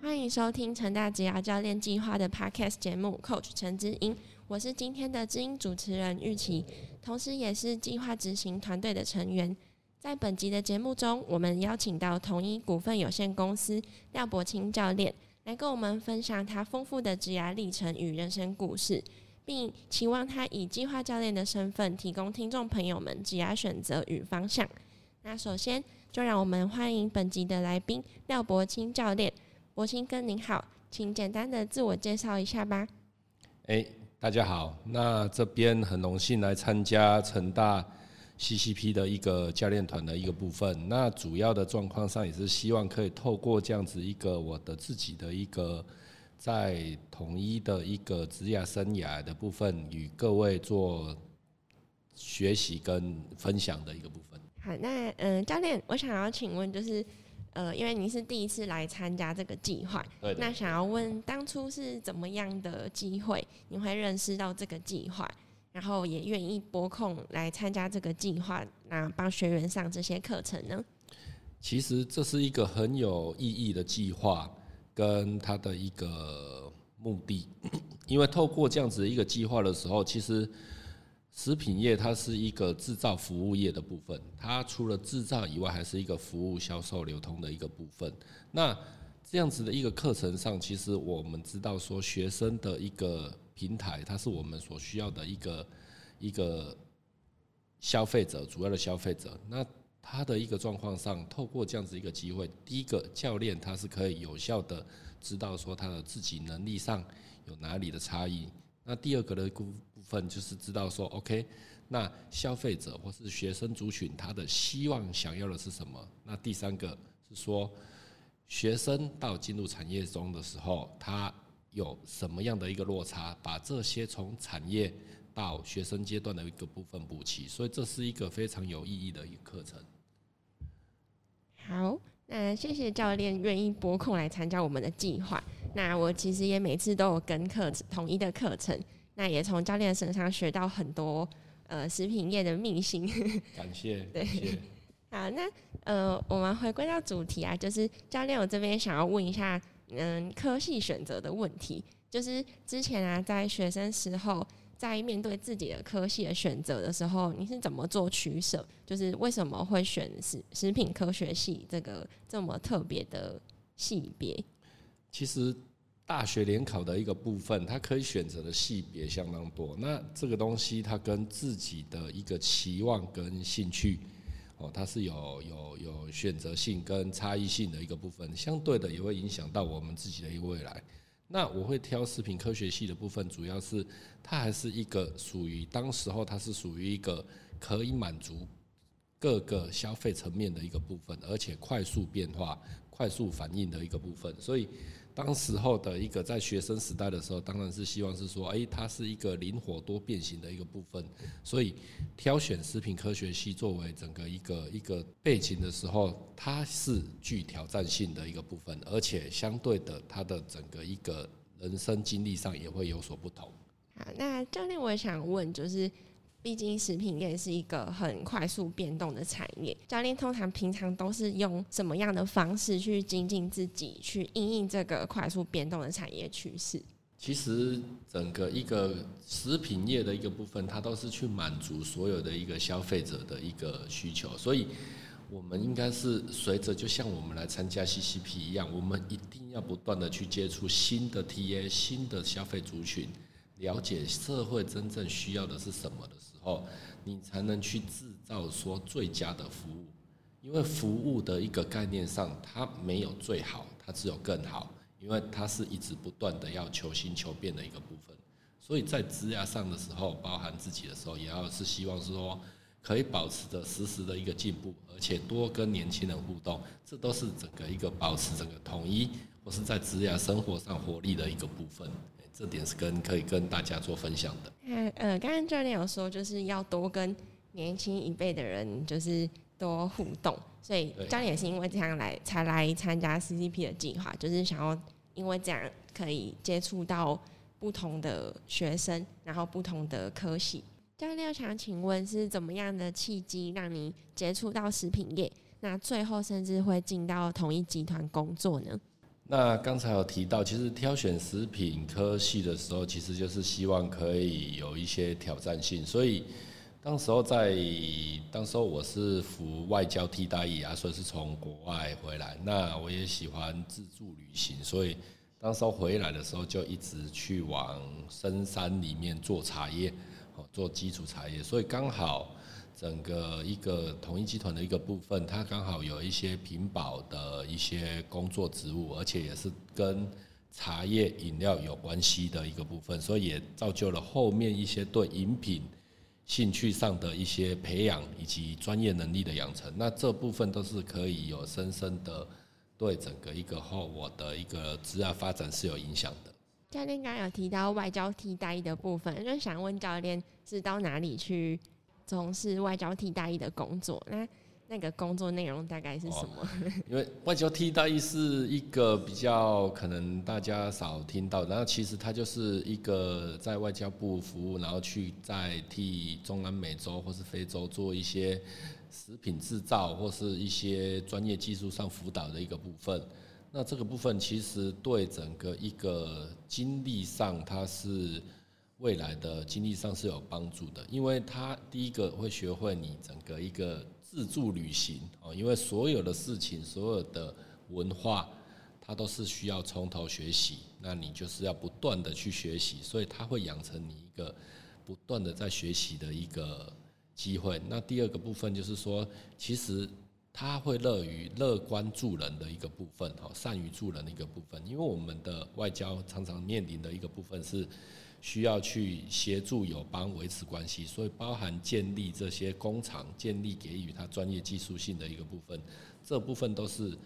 欢迎收听成大职涯教练计划的 Podcast 节目，Coach 陈之英，我是今天的知音主持人玉琪，同时也是计划执行团队的成员。在本集的节目中，我们邀请到统一股份有限公司廖伯清教练来跟我们分享他丰富的职涯历程与人生故事，并期望他以计划教练的身份提供听众朋友们职涯选择与方向。那首先，就让我们欢迎本集的来宾廖伯清教练。伯清哥您好，请简单的自我介绍一下吧。哎，大家好，那这边很荣幸来参加成大。CCP 的一个教练团的一个部分，那主要的状况上也是希望可以透过这样子一个我的自己的一个在统一的一个职业生涯的部分，与各位做学习跟分享的一个部分。好，那嗯，教练，我想要请问，就是呃，因为您是第一次来参加这个计划，那想要问当初是怎么样的机会，你会认识到这个计划？然后也愿意拨空来参加这个计划，那帮学员上这些课程呢？其实这是一个很有意义的计划，跟他的一个目的。因为透过这样子一个计划的时候，其实食品业它是一个制造服务业的部分，它除了制造以外，还是一个服务、销售、流通的一个部分。那这样子的一个课程上，其实我们知道说学生的一个。平台，它是我们所需要的一个一个消费者，主要的消费者。那他的一个状况上，透过这样子一个机会，第一个教练他是可以有效的知道说他的自己能力上有哪里的差异。那第二个的分就是知道说，OK，那消费者或是学生族群他的希望想要的是什么？那第三个是说，学生到进入产业中的时候，他。有什么样的一个落差？把这些从产业到学生阶段的一个部分补齐，所以这是一个非常有意义的一个课程。好，那谢谢教练愿意拨空来参加我们的计划。那我其实也每次都有跟课统一的课程，那也从教练身上学到很多呃食品业的秘辛。感谢，对，好，那呃我们回归到主题啊，就是教练，我这边想要问一下。嗯，科系选择的问题，就是之前啊，在学生时候，在面对自己的科系的选择的时候，你是怎么做取舍？就是为什么会选食食品科学系这个这么特别的系别？其实大学联考的一个部分，它可以选择的系别相当多。那这个东西，它跟自己的一个期望跟兴趣。哦，它是有有有选择性跟差异性的一个部分，相对的也会影响到我们自己的一个未来。那我会挑食品科学系的部分，主要是它还是一个属于当时候它是属于一个可以满足各个消费层面的一个部分，而且快速变化、快速反应的一个部分，所以。当时候的一个在学生时代的时候，当然是希望是说，哎，它是一个灵活多变形的一个部分，所以挑选食品科学系作为整个一个一个背景的时候，它是具挑战性的一个部分，而且相对的，它的整个一个人生经历上也会有所不同。好，那教练，我想问，就是。毕竟食品业是一个很快速变动的产业，教练通常平常都是用什么样的方式去精进自己，去应应这个快速变动的产业趋势？其实整个一个食品业的一个部分，它都是去满足所有的一个消费者的一个需求，所以我们应该是随着就像我们来参加 CCP 一样，我们一定要不断的去接触新的 TA、新的消费族群。了解社会真正需要的是什么的时候，你才能去制造说最佳的服务。因为服务的一个概念上，它没有最好，它只有更好。因为它是一直不断的要求新求变的一个部分。所以在职涯上的时候，包含自己的时候，也要是希望是说可以保持着实时的一个进步，而且多跟年轻人互动，这都是整个一个保持整个统一或是在职涯生活上活力的一个部分。这点是跟可以跟大家做分享的。嗯呃，刚刚教练有说，就是要多跟年轻一辈的人，就是多互动。所以教练也是因为这样来才来参加 CCP 的计划，就是想要因为这样可以接触到不同的学生，然后不同的科系。教练想请问，是怎么样的契机让你接触到食品业？那最后甚至会进到同一集团工作呢？那刚才有提到，其实挑选食品科系的时候，其实就是希望可以有一些挑战性。所以，当时候在当时候我是服外交替代役啊，所以是从国外回来。那我也喜欢自助旅行，所以当时候回来的时候就一直去往深山里面做茶叶，哦，做基础茶叶。所以刚好。整个一个统一集团的一个部分，它刚好有一些品保的一些工作职务，而且也是跟茶叶饮料有关系的一个部分，所以也造就了后面一些对饮品兴趣上的一些培养以及专业能力的养成。那这部分都是可以有深深的对整个一个后我的一个职业发展是有影响的。教练刚刚有提到外交替代的部分，就想问教练是到哪里去？从事外交替代役的工作，那那个工作内容大概是什么？因为外交替代役是一个比较可能大家少听到，然后其实它就是一个在外交部服务，然后去在替中南美洲或是非洲做一些食品制造或是一些专业技术上辅导的一个部分。那这个部分其实对整个一个经历上，它是。未来的经历上是有帮助的，因为他第一个会学会你整个一个自助旅行哦，因为所有的事情、所有的文化，它都是需要从头学习，那你就是要不断的去学习，所以他会养成你一个不断的在学习的一个机会。那第二个部分就是说，其实他会乐于乐观助人的一个部分，哈，善于助人的一个部分，因为我们的外交常常面临的一个部分是。需要去协助友邦维持关系，所以包含建立这些工厂，建立给予他专业技术性的一个部分，这部分都是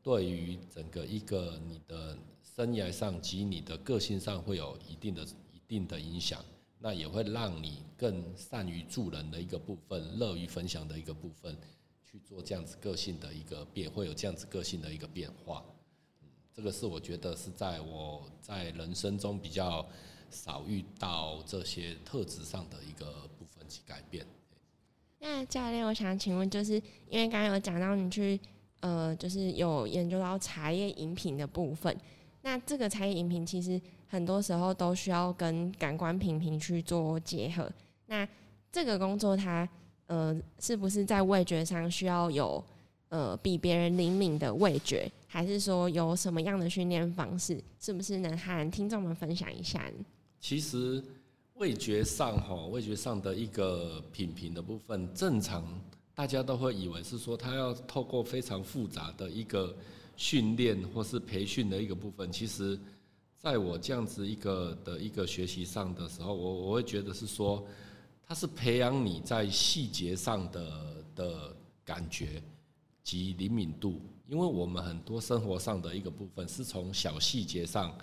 对于整个一个你的生涯上及你的个性上会有一定的一定的影响，那也会让你更善于助人的一个部分，乐于分享的一个部分，去做这样子个性的一个变，会有这样子个性的一个变化。这个是我觉得是在我在人生中比较。少遇到这些特质上的一个部分去改变。那教练，我想请问，就是因为刚刚有讲到你去呃，就是有研究到茶叶饮品的部分。那这个茶叶饮品其实很多时候都需要跟感官品评去做结合。那这个工作它呃，是不是在味觉上需要有呃比别人灵敏的味觉，还是说有什么样的训练方式？是不是能和听众们分享一下？其实味觉上哈，味觉上的一个品评的部分，正常大家都会以为是说他要透过非常复杂的一个训练或是培训的一个部分。其实，在我这样子一个的一个学习上的时候，我我会觉得是说，它是培养你在细节上的的感觉及灵敏度，因为我们很多生活上的一个部分是从小细节上。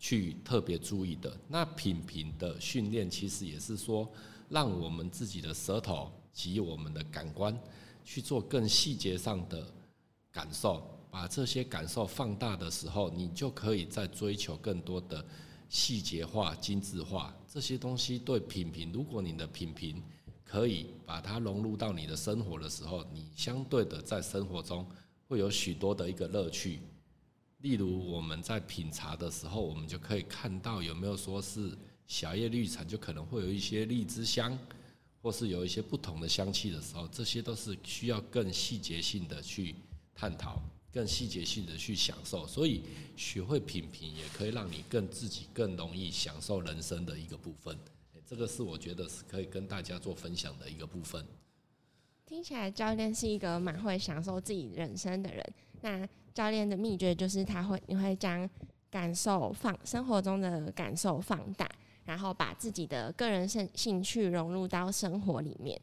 去特别注意的那品评的训练，其实也是说，让我们自己的舌头及我们的感官去做更细节上的感受，把这些感受放大的时候，你就可以在追求更多的细节化、精致化这些东西。对品评，如果你的品评可以把它融入到你的生活的时候，你相对的在生活中会有许多的一个乐趣。例如我们在品茶的时候，我们就可以看到有没有说是小叶绿茶，就可能会有一些荔枝香，或是有一些不同的香气的时候，这些都是需要更细节性的去探讨，更细节性的去享受。所以学会品评，也可以让你更自己更容易享受人生的一个部分。这个是我觉得是可以跟大家做分享的一个部分。听起来教练是一个蛮会享受自己人生的人。那教练的秘诀就是他会，你会将感受放生活中的感受放大，然后把自己的个人兴兴趣融入到生活里面。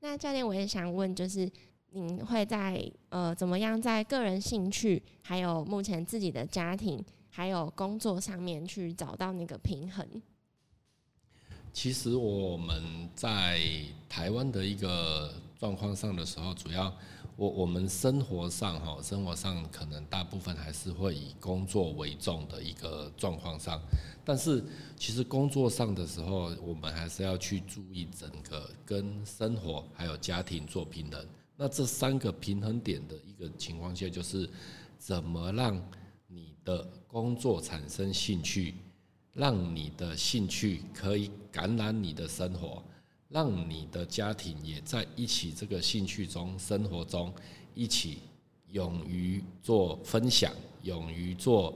那教练，我也想问，就是您会在呃怎么样在个人兴趣，还有目前自己的家庭，还有工作上面去找到那个平衡？其实我们在台湾的一个状况上的时候，主要。我我们生活上哈，生活上可能大部分还是会以工作为重的一个状况上，但是其实工作上的时候，我们还是要去注意整个跟生活还有家庭做平衡。那这三个平衡点的一个情况下，就是怎么让你的工作产生兴趣，让你的兴趣可以感染你的生活，让你的家庭也在一起这个兴趣中、生活中一起勇于做分享，勇于做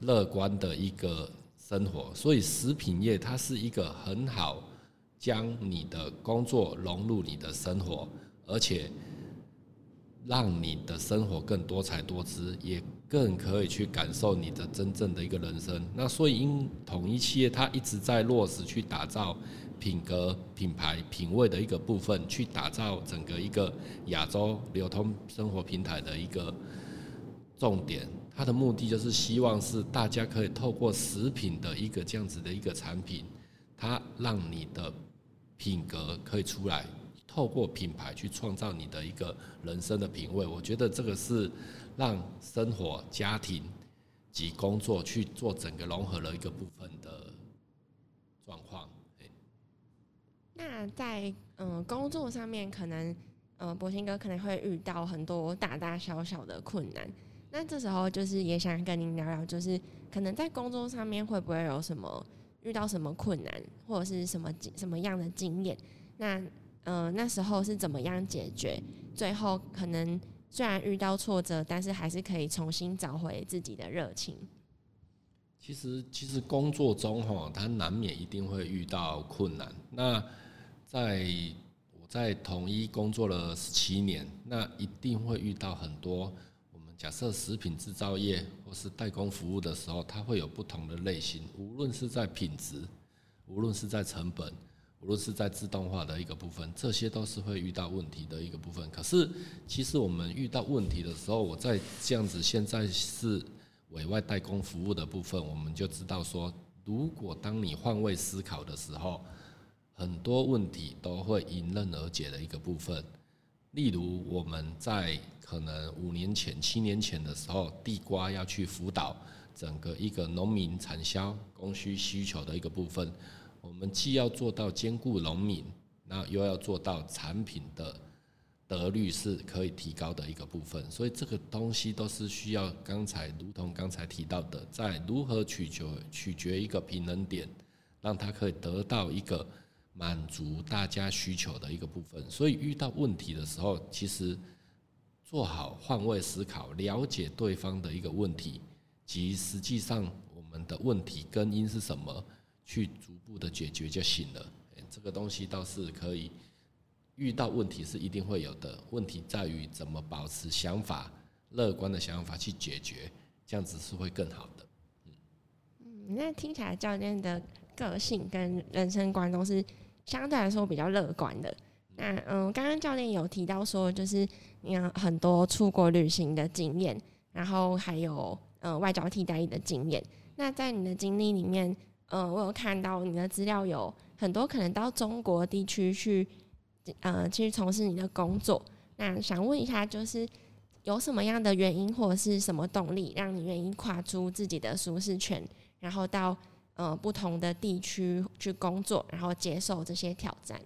乐观的一个生活。所以，食品业它是一个很好将你的工作融入你的生活，而且。让你的生活更多彩多姿，也更可以去感受你的真正的一个人生。那所以，因统一企业它一直在落实去打造品格、品牌、品味的一个部分，去打造整个一个亚洲流通生活平台的一个重点。它的目的就是希望是大家可以透过食品的一个这样子的一个产品，它让你的品格可以出来。透过品牌去创造你的一个人生的品味，我觉得这个是让生活、家庭及工作去做整个融合的一个部分的状况。那在嗯工作上面，可能呃博兴哥可能会遇到很多大大小小的困难。那这时候就是也想跟您聊聊，就是可能在工作上面会不会有什么遇到什么困难，或者是什么什么样的经验？那嗯，那时候是怎么样解决？最后可能虽然遇到挫折，但是还是可以重新找回自己的热情。其实，其实工作中哈，他难免一定会遇到困难。那在我在统一工作了十七年，那一定会遇到很多。我们假设食品制造业或是代工服务的时候，它会有不同的类型，无论是在品质，无论是在成本。无论是在自动化的一个部分，这些都是会遇到问题的一个部分。可是，其实我们遇到问题的时候，我在这样子现在是委外代工服务的部分，我们就知道说，如果当你换位思考的时候，很多问题都会迎刃而解的一个部分。例如，我们在可能五年前、七年前的时候，地瓜要去辅导整个一个农民产销供需需求的一个部分。我们既要做到兼顾农民，那又要做到产品的得率是可以提高的一个部分，所以这个东西都是需要刚才如同刚才提到的，在如何取决取决一个平衡点，让它可以得到一个满足大家需求的一个部分。所以遇到问题的时候，其实做好换位思考，了解对方的一个问题及实际上我们的问题根因是什么。去逐步的解决就行了，这个东西倒是可以。遇到问题是一定会有的，问题在于怎么保持想法乐观的想法去解决，这样子是会更好的。嗯，那听起来教练的个性跟人生观都是相对来说比较乐观的。那嗯，刚刚教练有提到说，就是你有很多出国旅行的经验，然后还有呃外交替代役的经验。那在你的经历里面，嗯，我有看到你的资料，有很多可能到中国地区去，呃，去从事你的工作。那想问一下，就是有什么样的原因或者是什么动力，让你愿意跨出自己的舒适圈，然后到呃不同的地区去工作，然后接受这些挑战？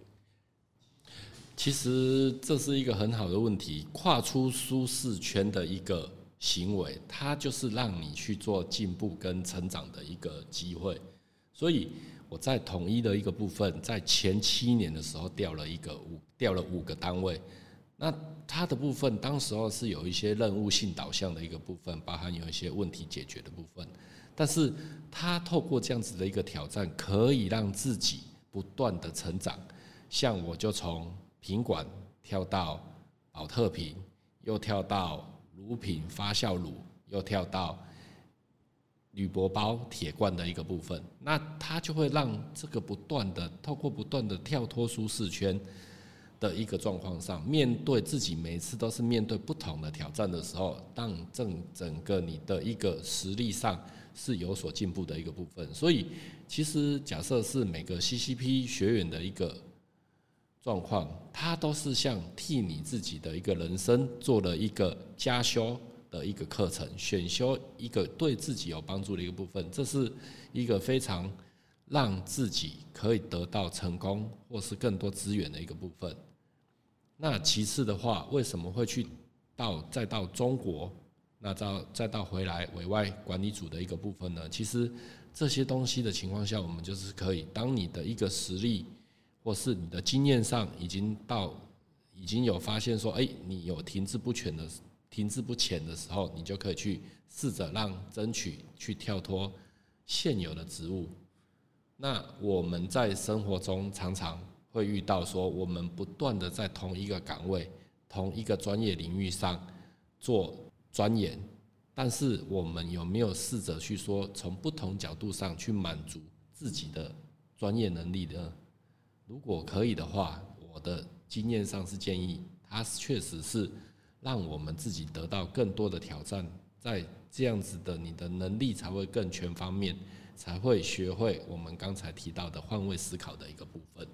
其实这是一个很好的问题，跨出舒适圈的一个行为，它就是让你去做进步跟成长的一个机会。所以我在统一的一个部分，在前七年的时候调了一个五调了五个单位，那它的部分当时候是有一些任务性导向的一个部分，包含有一些问题解决的部分，但是它透过这样子的一个挑战，可以让自己不断的成长。像我就从品管跳到保特瓶，又跳到乳品发酵乳，又跳到。铝箔包、铁罐的一个部分，那它就会让这个不断的透过不断的跳脱舒适圈的一个状况上，面对自己每次都是面对不同的挑战的时候，让整整个你的一个实力上是有所进步的一个部分。所以，其实假设是每个 CCP 学员的一个状况，它都是像替你自己的一个人生做了一个加修。的一个课程，选修一个对自己有帮助的一个部分，这是一个非常让自己可以得到成功或是更多资源的一个部分。那其次的话，为什么会去到再到中国那到再到回来委外管理组的一个部分呢，其实这些东西的情况下，我们就是可以，当你的一个实力或是你的经验上已经到已经有发现说，哎，你有停滞不前的停滞不前的时候，你就可以去试着让争取去跳脱现有的职务。那我们在生活中常常会遇到说，我们不断的在同一个岗位、同一个专业领域上做。钻研，但是我们有没有试着去说，从不同角度上去满足自己的专业能力呢？如果可以的话，我的经验上是建议，它确实是让我们自己得到更多的挑战，在这样子的，你的能力才会更全方面，才会学会我们刚才提到的换位思考的一个部分。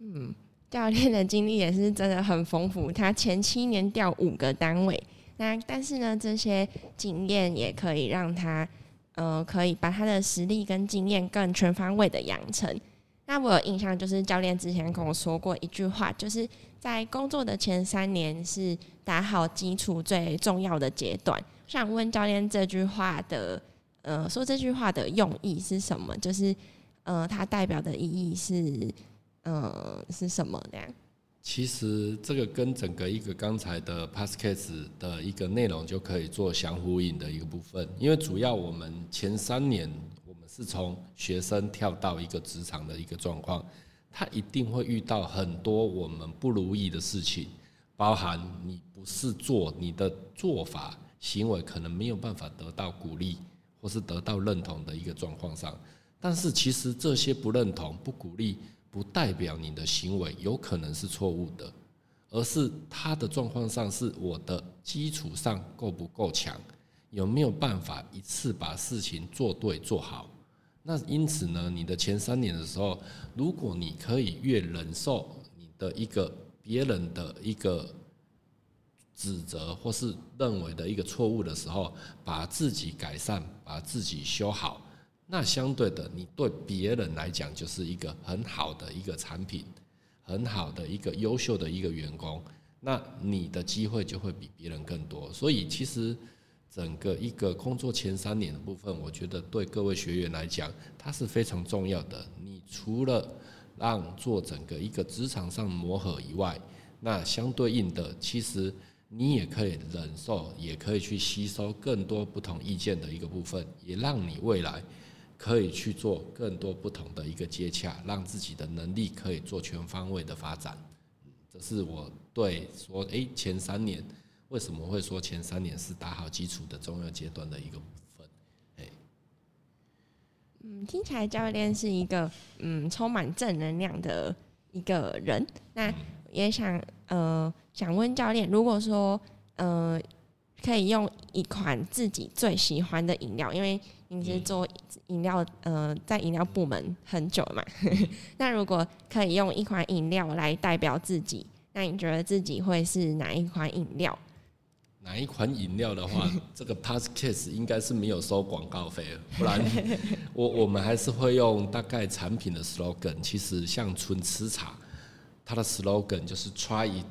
嗯，教练的经历也是真的很丰富，他前七年调五个单位。那但是呢，这些经验也可以让他，呃，可以把他的实力跟经验更全方位的养成。那我有印象就是教练之前跟我说过一句话，就是在工作的前三年是打好基础最重要的阶段。想问教练这句话的，呃，说这句话的用意是什么？就是，呃，它代表的意义是，呃，是什么呢？其实这个跟整个一个刚才的 p a s c a s e 的一个内容就可以做相呼应的一个部分，因为主要我们前三年我们是从学生跳到一个职场的一个状况，他一定会遇到很多我们不如意的事情，包含你不是做你的做法行为可能没有办法得到鼓励或是得到认同的一个状况上，但是其实这些不认同不鼓励。不代表你的行为有可能是错误的，而是他的状况上是我的基础上够不够强，有没有办法一次把事情做对做好？那因此呢，你的前三年的时候，如果你可以越忍受你的一个别人的一个指责或是认为的一个错误的时候，把自己改善，把自己修好。那相对的，你对别人来讲就是一个很好的一个产品，很好的一个优秀的一个员工，那你的机会就会比别人更多。所以其实整个一个工作前三年的部分，我觉得对各位学员来讲，它是非常重要的。你除了让做整个一个职场上磨合以外，那相对应的，其实你也可以忍受，也可以去吸收更多不同意见的一个部分，也让你未来。可以去做更多不同的一个接洽，让自己的能力可以做全方位的发展。这是我对说，哎，前三年为什么会说前三年是打好基础的重要阶段的一个部分？哎，嗯，听起来教练是一个嗯充满正能量的一个人。那也想呃想问教练，如果说呃可以用一款自己最喜欢的饮料，因为你是做饮料，呃，在饮料部门很久嘛。那如果可以用一款饮料来代表自己，那你觉得自己会是哪一款饮料？哪一款饮料的话，这个 past Case 应该是没有收广告费，不然 我我们还是会用大概产品的 slogan。其实像纯吃茶，它的 slogan 就是 Try it。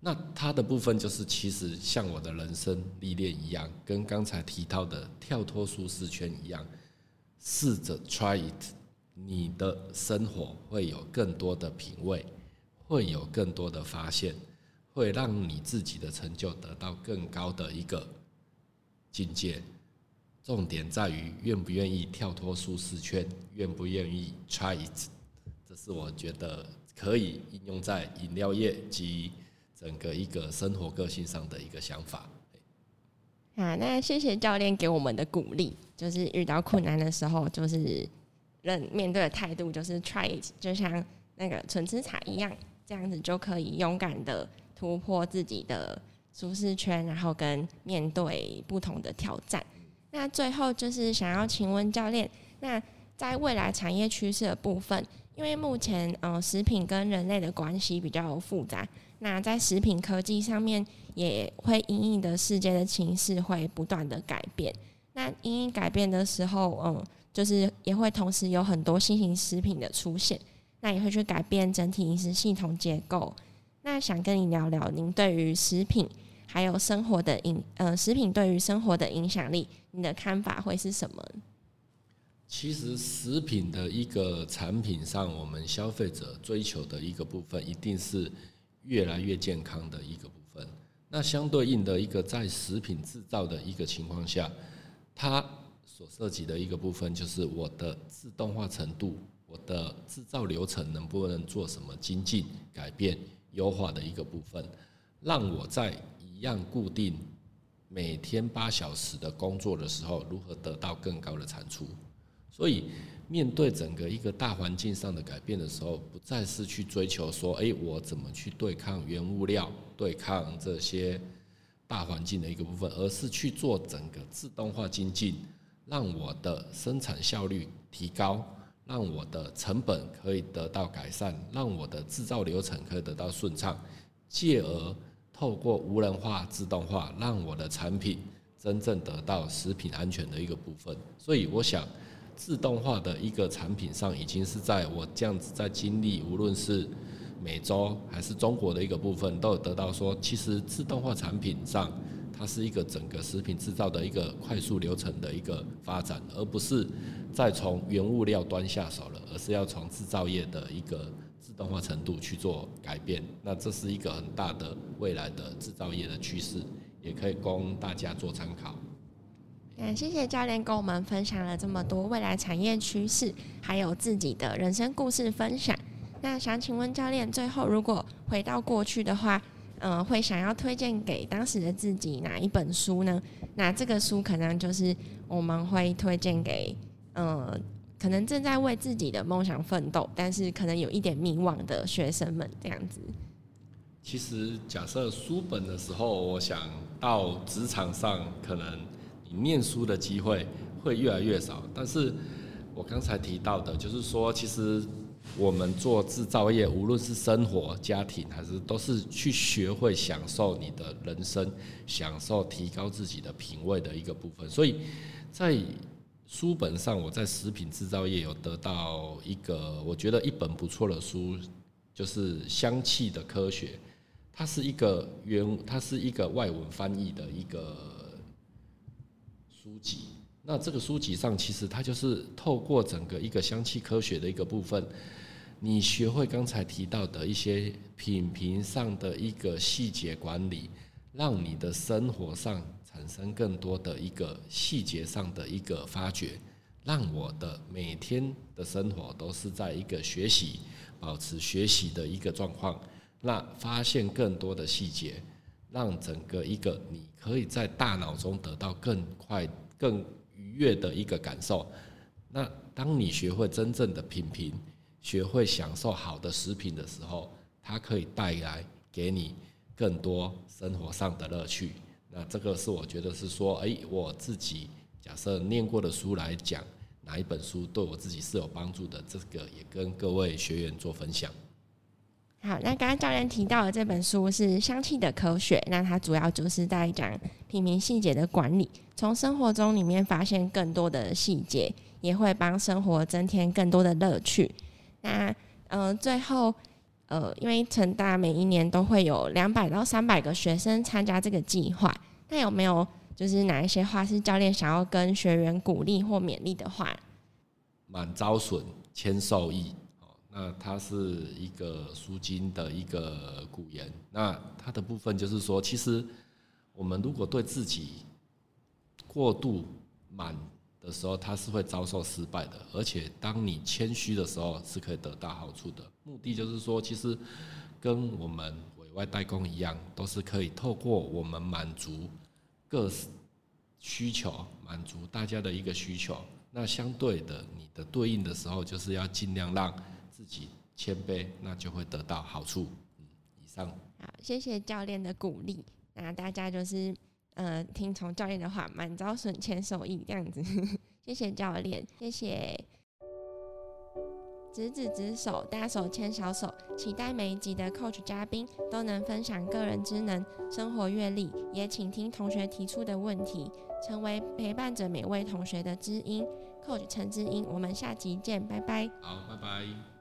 那它的部分就是，其实像我的人生历练一样，跟刚才提到的跳脱舒适圈一样，试着 try it，你的生活会有更多的品味，会有更多的发现，会让你自己的成就得到更高的一个境界。重点在于愿不愿意跳脱舒适圈，愿不愿意 try it，这是我觉得可以应用在饮料业及。整个一个生活个性上的一个想法。啊，那谢谢教练给我们的鼓励，就是遇到困难的时候，就是认面对的态度就是 try it，就像那个纯吃茶一样，这样子就可以勇敢的突破自己的舒适圈，然后跟面对不同的挑战。那最后就是想要请问教练，那在未来产业趋势的部分，因为目前嗯食品跟人类的关系比较复杂。那在食品科技上面，也会因应的世界的情势会不断的改变。那因应改变的时候，嗯，就是也会同时有很多新型食品的出现，那也会去改变整体饮食系统结构。那想跟你聊聊，您对于食品还有生活的影呃食品对于生活的影响力，你的看法会是什么？其实食品的一个产品上，我们消费者追求的一个部分，一定是越来越健康的一个部分。那相对应的一个在食品制造的一个情况下，它所涉及的一个部分，就是我的自动化程度，我的制造流程能不能做什么精进、改变、优化的一个部分，让我在一样固定每天八小时的工作的时候，如何得到更高的产出。所以，面对整个一个大环境上的改变的时候，不再是去追求说，哎，我怎么去对抗原物料、对抗这些大环境的一个部分，而是去做整个自动化精进，让我的生产效率提高，让我的成本可以得到改善，让我的制造流程可以得到顺畅，继而透过无人化、自动化，让我的产品真正得到食品安全的一个部分。所以，我想。自动化的一个产品上，已经是在我这样子在经历，无论是美洲还是中国的一个部分，都有得到说，其实自动化产品上，它是一个整个食品制造的一个快速流程的一个发展，而不是再从原物料端下手了，而是要从制造业的一个自动化程度去做改变。那这是一个很大的未来的制造业的趋势，也可以供大家做参考。嗯，谢谢教练跟我们分享了这么多未来产业趋势，还有自己的人生故事分享。那想请问教练，最后如果回到过去的话，嗯，会想要推荐给当时的自己哪一本书呢？那这个书可能就是我们会推荐给，嗯，可能正在为自己的梦想奋斗，但是可能有一点迷惘的学生们这样子。其实，假设书本的时候，我想到职场上可能。你念书的机会会越来越少，但是我刚才提到的，就是说，其实我们做制造业，无论是生活、家庭，还是都是去学会享受你的人生，享受提高自己的品味的一个部分。所以在书本上，我在食品制造业有得到一个我觉得一本不错的书，就是《香气的科学》，它是一个原，它是一个外文翻译的一个。书籍，那这个书籍上其实它就是透过整个一个香气科学的一个部分，你学会刚才提到的一些品评上的一个细节管理，让你的生活上产生更多的一个细节上的一个发掘，让我的每天的生活都是在一个学习、保持学习的一个状况，那发现更多的细节。让整个一个你可以在大脑中得到更快、更愉悦的一个感受。那当你学会真正的品评，学会享受好的食品的时候，它可以带来给你更多生活上的乐趣。那这个是我觉得是说，哎，我自己假设念过的书来讲，哪一本书对我自己是有帮助的，这个也跟各位学员做分享。好，那刚刚教练提到的这本书是《香气的科学》，那它主要就是在讲品茗细节的管理，从生活中里面发现更多的细节，也会帮生活增添更多的乐趣。那呃，最后呃，因为成大每一年都会有两百到三百个学生参加这个计划，那有没有就是哪一些话是教练想要跟学员鼓励或勉励的话？满招损，谦受益。那它是一个书经的一个古言，那它的部分就是说，其实我们如果对自己过度满的时候，它是会遭受失败的。而且当你谦虚的时候，是可以得到好处的。目的就是说，其实跟我们委外代工一样，都是可以透过我们满足各需求，满足大家的一个需求。那相对的，你的对应的时候，就是要尽量让。自己谦卑，那就会得到好处。嗯，以上。好，谢谢教练的鼓励。那大家就是呃，听从教练的话，满招损，谦受益这样子。谢谢教练，谢谢。执子之手，大手牵小手，期待每一集的 Coach 嘉宾都能分享个人之能、生活阅历，也请听同学提出的问题，成为陪伴着每位同学的知音。Coach 陈知音，我们下集见，拜拜。好，拜拜。